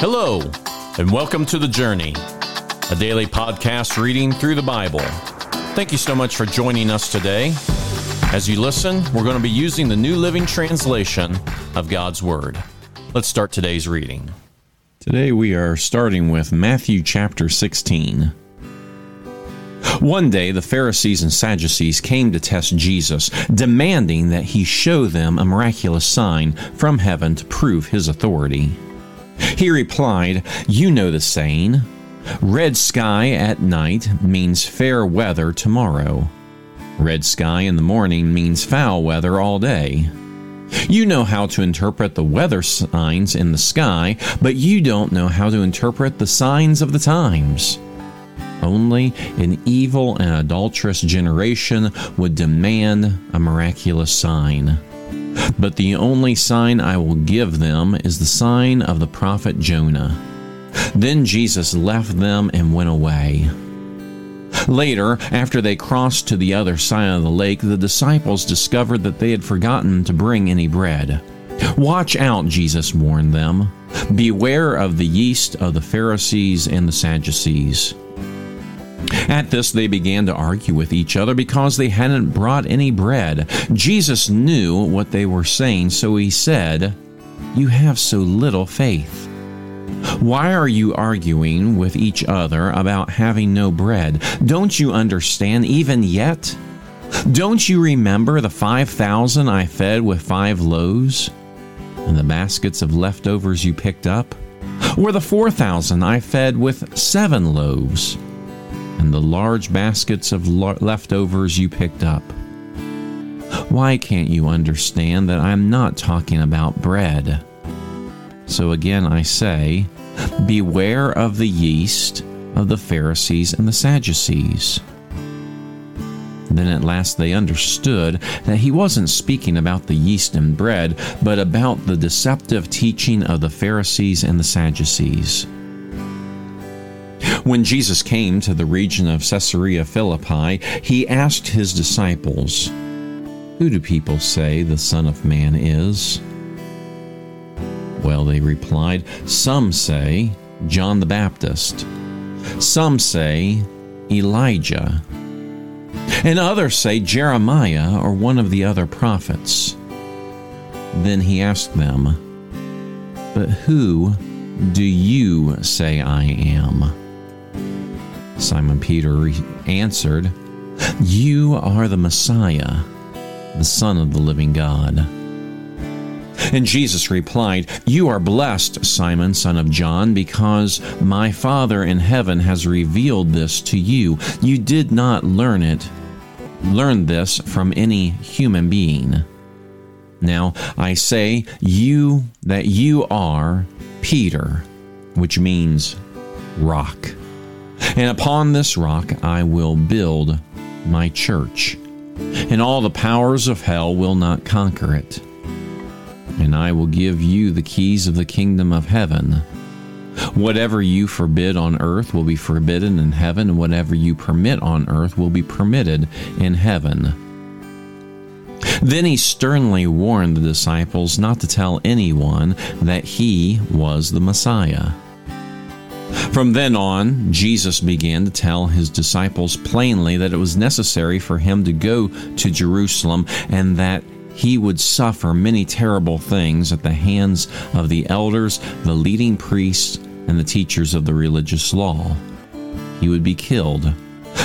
Hello, and welcome to The Journey, a daily podcast reading through the Bible. Thank you so much for joining us today. As you listen, we're going to be using the New Living Translation of God's Word. Let's start today's reading. Today we are starting with Matthew chapter 16. One day, the Pharisees and Sadducees came to test Jesus, demanding that he show them a miraculous sign from heaven to prove his authority. He replied, You know the saying Red sky at night means fair weather tomorrow. Red sky in the morning means foul weather all day. You know how to interpret the weather signs in the sky, but you don't know how to interpret the signs of the times. Only an evil and adulterous generation would demand a miraculous sign. But the only sign I will give them is the sign of the prophet Jonah. Then Jesus left them and went away. Later, after they crossed to the other side of the lake, the disciples discovered that they had forgotten to bring any bread. Watch out, Jesus warned them. Beware of the yeast of the Pharisees and the Sadducees. At this, they began to argue with each other because they hadn't brought any bread. Jesus knew what they were saying, so he said, You have so little faith. Why are you arguing with each other about having no bread? Don't you understand even yet? Don't you remember the 5,000 I fed with five loaves? And the baskets of leftovers you picked up? Or the 4,000 I fed with seven loaves? And the large baskets of leftovers you picked up? Why can't you understand that I'm not talking about bread? So again, I say, Beware of the yeast of the Pharisees and the Sadducees. Then at last they understood that he wasn't speaking about the yeast and bread, but about the deceptive teaching of the Pharisees and the Sadducees. When Jesus came to the region of Caesarea Philippi, he asked his disciples, Who do people say the Son of Man is? Well, they replied, Some say John the Baptist, some say Elijah, and others say Jeremiah or one of the other prophets. Then he asked them, But who do you say I am? Simon Peter answered, You are the Messiah, the Son of the living God. And Jesus replied, You are blessed, Simon, son of John, because my Father in heaven has revealed this to you. You did not learn it, learn this from any human being. Now I say you that you are Peter, which means rock. And upon this rock I will build my church, and all the powers of hell will not conquer it and I will give you the keys of the kingdom of heaven. Whatever you forbid on earth will be forbidden in heaven, and whatever you permit on earth will be permitted in heaven. Then he sternly warned the disciples not to tell anyone that he was the Messiah. From then on, Jesus began to tell his disciples plainly that it was necessary for him to go to Jerusalem and that he would suffer many terrible things at the hands of the elders, the leading priests, and the teachers of the religious law. He would be killed,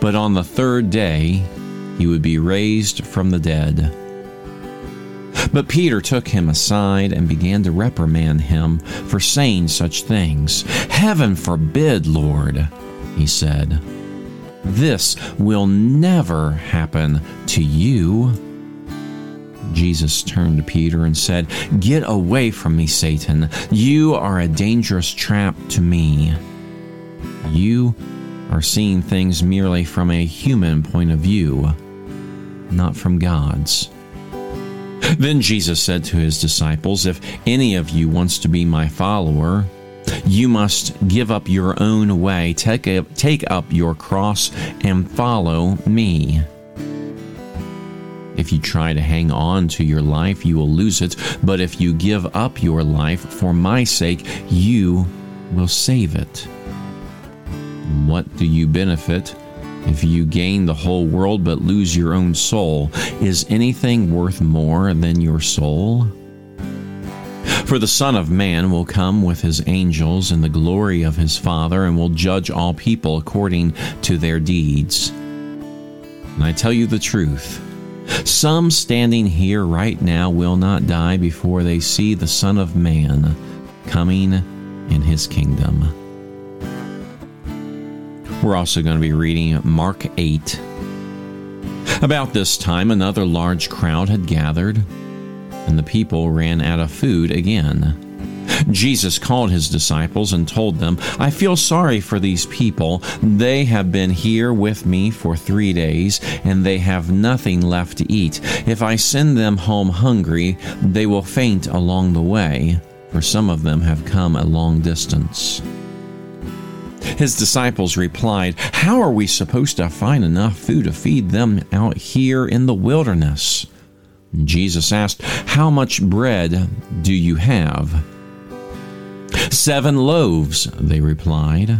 but on the third day he would be raised from the dead. But Peter took him aside and began to reprimand him for saying such things. Heaven forbid, Lord, he said. This will never happen to you. Jesus turned to Peter and said, Get away from me, Satan. You are a dangerous trap to me. You are seeing things merely from a human point of view, not from God's. Then Jesus said to his disciples, If any of you wants to be my follower, you must give up your own way, take up, take up your cross, and follow me. If you try to hang on to your life, you will lose it. But if you give up your life for my sake, you will save it. What do you benefit if you gain the whole world but lose your own soul? Is anything worth more than your soul? For the Son of Man will come with his angels in the glory of his Father and will judge all people according to their deeds. And I tell you the truth. Some standing here right now will not die before they see the Son of Man coming in his kingdom. We're also going to be reading Mark 8. About this time, another large crowd had gathered, and the people ran out of food again. Jesus called his disciples and told them, I feel sorry for these people. They have been here with me for three days, and they have nothing left to eat. If I send them home hungry, they will faint along the way, for some of them have come a long distance. His disciples replied, How are we supposed to find enough food to feed them out here in the wilderness? Jesus asked, How much bread do you have? Seven loaves, they replied.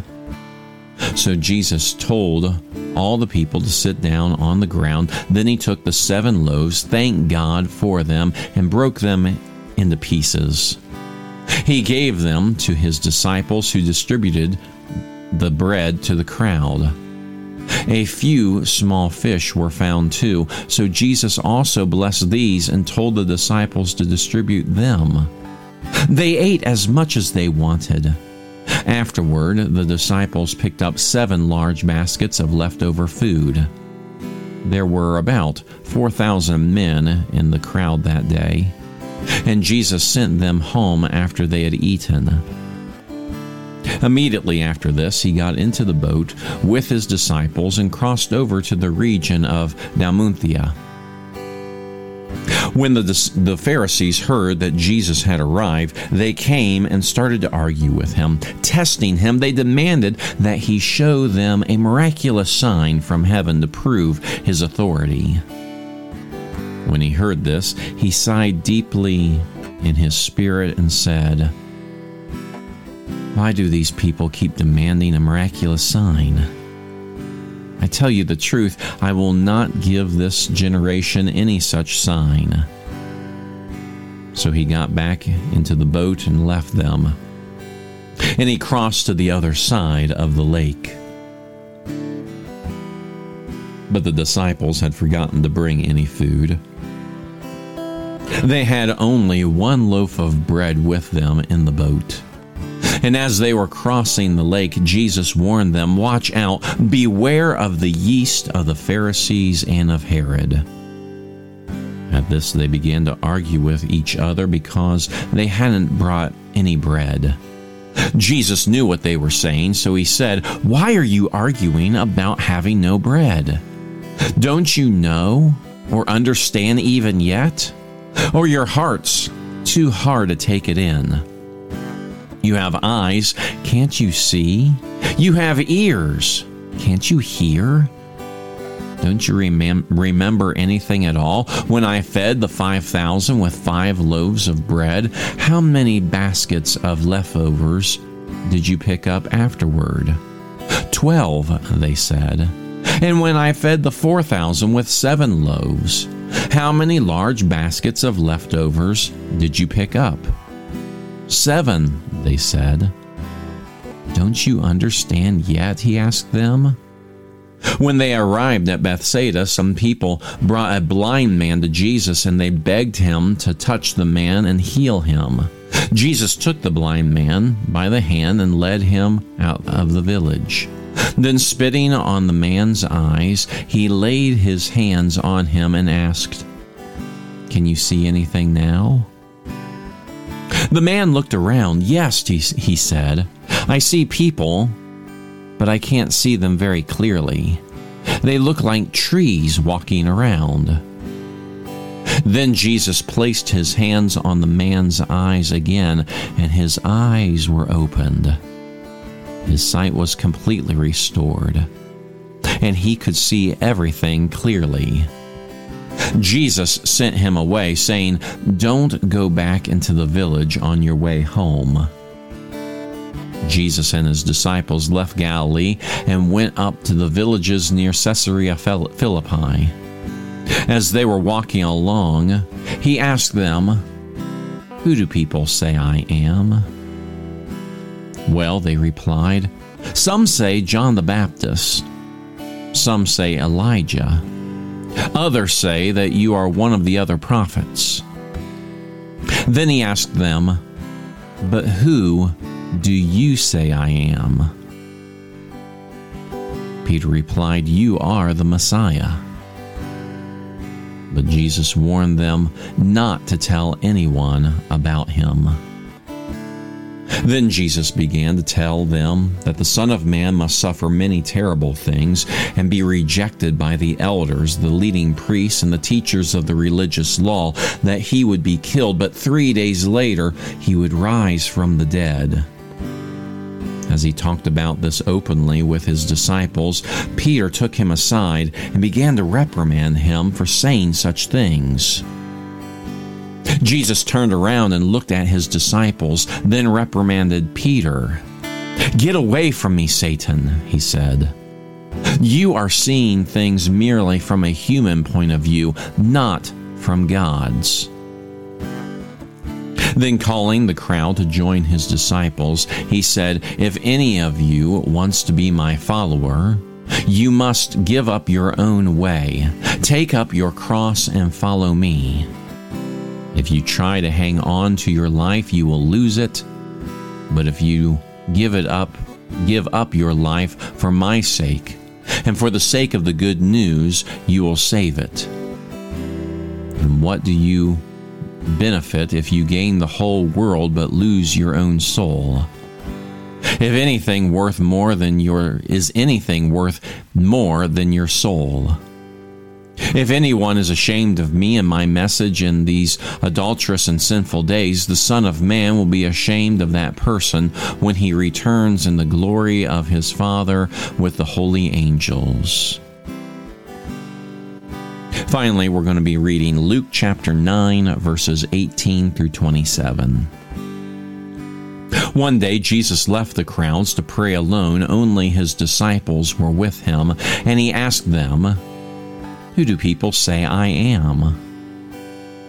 So Jesus told all the people to sit down on the ground. Then he took the seven loaves, thanked God for them, and broke them into pieces. He gave them to his disciples, who distributed the bread to the crowd. A few small fish were found too, so Jesus also blessed these and told the disciples to distribute them. They ate as much as they wanted. Afterward, the disciples picked up seven large baskets of leftover food. There were about 4,000 men in the crowd that day, and Jesus sent them home after they had eaten. Immediately after this, he got into the boat with his disciples and crossed over to the region of Dalmanutha. When the, the Pharisees heard that Jesus had arrived, they came and started to argue with him. Testing him, they demanded that he show them a miraculous sign from heaven to prove his authority. When he heard this, he sighed deeply in his spirit and said, Why do these people keep demanding a miraculous sign? I tell you the truth, I will not give this generation any such sign. So he got back into the boat and left them. And he crossed to the other side of the lake. But the disciples had forgotten to bring any food. They had only one loaf of bread with them in the boat. And as they were crossing the lake, Jesus warned them, Watch out, beware of the yeast of the Pharisees and of Herod. At this, they began to argue with each other because they hadn't brought any bread. Jesus knew what they were saying, so he said, Why are you arguing about having no bread? Don't you know or understand even yet? Or your heart's too hard to take it in? You have eyes, can't you see? You have ears, can't you hear? Don't you remem- remember anything at all? When I fed the 5,000 with five loaves of bread, how many baskets of leftovers did you pick up afterward? Twelve, they said. And when I fed the 4,000 with seven loaves, how many large baskets of leftovers did you pick up? Seven, they said. Don't you understand yet? He asked them. When they arrived at Bethsaida, some people brought a blind man to Jesus and they begged him to touch the man and heal him. Jesus took the blind man by the hand and led him out of the village. Then, spitting on the man's eyes, he laid his hands on him and asked, Can you see anything now? The man looked around. Yes, he, he said, I see people, but I can't see them very clearly. They look like trees walking around. Then Jesus placed his hands on the man's eyes again, and his eyes were opened. His sight was completely restored, and he could see everything clearly. Jesus sent him away, saying, Don't go back into the village on your way home. Jesus and his disciples left Galilee and went up to the villages near Caesarea Philippi. As they were walking along, he asked them, Who do people say I am? Well, they replied, Some say John the Baptist, some say Elijah, others say that you are one of the other prophets. Then he asked them, But who do you say I am? Peter replied, You are the Messiah. But Jesus warned them not to tell anyone about him. Then Jesus began to tell them that the Son of Man must suffer many terrible things and be rejected by the elders, the leading priests, and the teachers of the religious law, that he would be killed, but three days later he would rise from the dead. As he talked about this openly with his disciples, Peter took him aside and began to reprimand him for saying such things. Jesus turned around and looked at his disciples, then reprimanded Peter. Get away from me, Satan, he said. You are seeing things merely from a human point of view, not from God's. Then, calling the crowd to join his disciples, he said, If any of you wants to be my follower, you must give up your own way, take up your cross, and follow me. If you try to hang on to your life, you will lose it. But if you give it up, give up your life for my sake, and for the sake of the good news, you will save it. And what do you benefit if you gain the whole world but lose your own soul? If anything worth more than your is anything worth more than your soul? If anyone is ashamed of me and my message in these adulterous and sinful days, the Son of Man will be ashamed of that person when he returns in the glory of his Father with the holy angels. Finally, we're going to be reading Luke chapter 9, verses 18 through 27. One day Jesus left the crowds to pray alone. Only his disciples were with him, and he asked them, who do people say I am?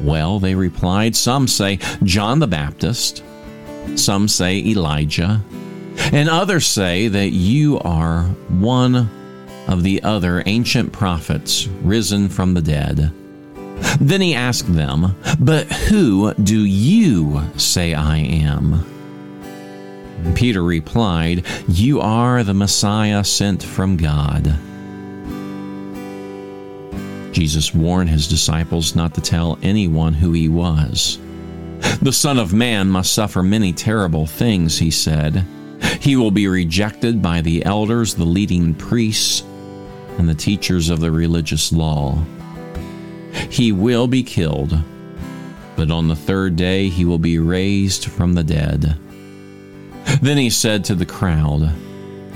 Well, they replied, Some say John the Baptist, some say Elijah, and others say that you are one of the other ancient prophets risen from the dead. Then he asked them, But who do you say I am? Peter replied, You are the Messiah sent from God. Jesus warned his disciples not to tell anyone who he was. The Son of Man must suffer many terrible things, he said. He will be rejected by the elders, the leading priests, and the teachers of the religious law. He will be killed, but on the third day he will be raised from the dead. Then he said to the crowd,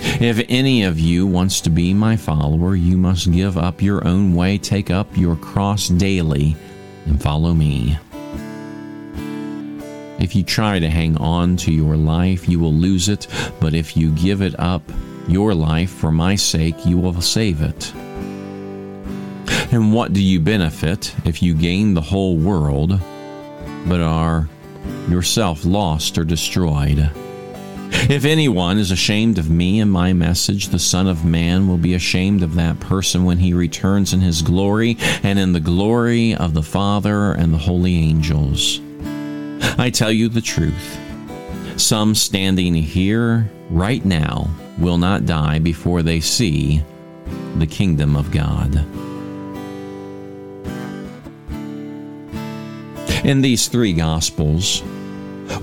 if any of you wants to be my follower, you must give up your own way, take up your cross daily, and follow me. If you try to hang on to your life, you will lose it, but if you give it up, your life, for my sake, you will save it. And what do you benefit if you gain the whole world, but are yourself lost or destroyed? If anyone is ashamed of me and my message, the Son of Man will be ashamed of that person when he returns in his glory and in the glory of the Father and the holy angels. I tell you the truth. Some standing here right now will not die before they see the kingdom of God. In these three Gospels,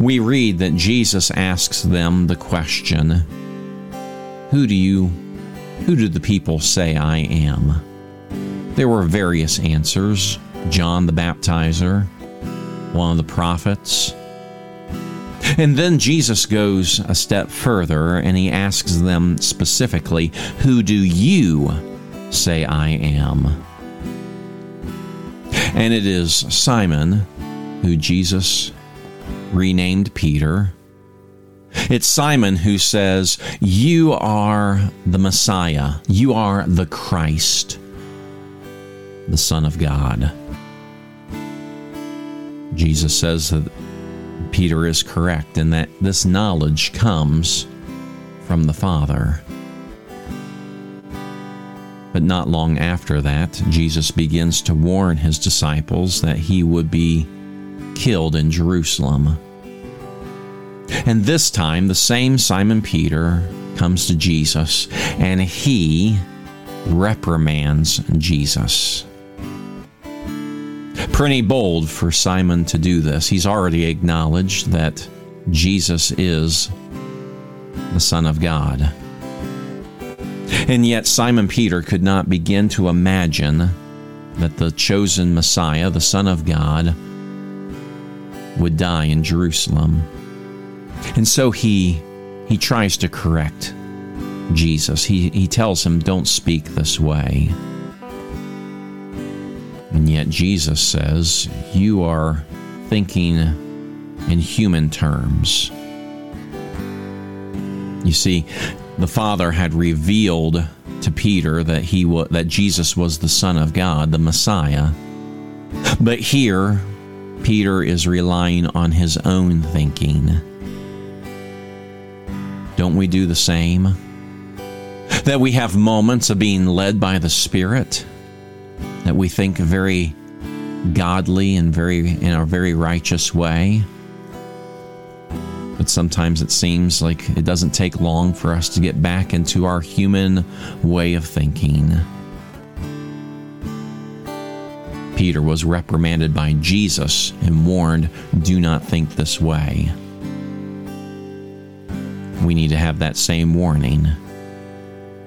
we read that Jesus asks them the question, Who do you who do the people say I am? There were various answers. John the Baptizer, one of the prophets. And then Jesus goes a step further and he asks them specifically, Who do you say I am? And it is Simon who Jesus renamed Peter. It's Simon who says, You are the Messiah, you are the Christ, the Son of God. Jesus says that Peter is correct and that this knowledge comes from the Father. But not long after that, Jesus begins to warn his disciples that he would be killed in Jerusalem. And this time, the same Simon Peter comes to Jesus and he reprimands Jesus. Pretty bold for Simon to do this. He's already acknowledged that Jesus is the Son of God. And yet, Simon Peter could not begin to imagine that the chosen Messiah, the Son of God, would die in Jerusalem. And so he he tries to correct Jesus. He he tells him, "Don't speak this way." And yet Jesus says, "You are thinking in human terms." You see, the Father had revealed to Peter that he wa- that Jesus was the Son of God, the Messiah. But here, Peter is relying on his own thinking. Don't we do the same? That we have moments of being led by the Spirit, that we think very godly and very in a very righteous way. But sometimes it seems like it doesn't take long for us to get back into our human way of thinking. Peter was reprimanded by Jesus and warned, Do not think this way. We need to have that same warning.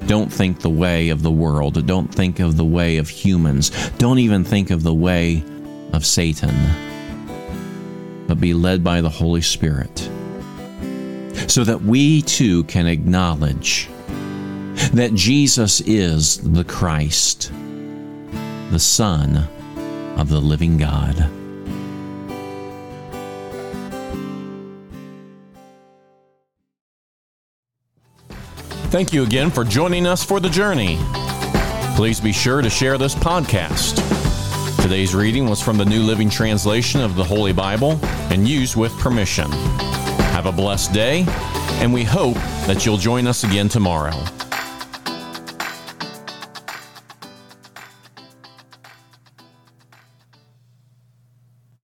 Don't think the way of the world. Don't think of the way of humans. Don't even think of the way of Satan. But be led by the Holy Spirit so that we too can acknowledge that Jesus is the Christ, the Son of the living God. Thank you again for joining us for the journey. Please be sure to share this podcast. Today's reading was from the New Living Translation of the Holy Bible and used with permission. Have a blessed day, and we hope that you'll join us again tomorrow.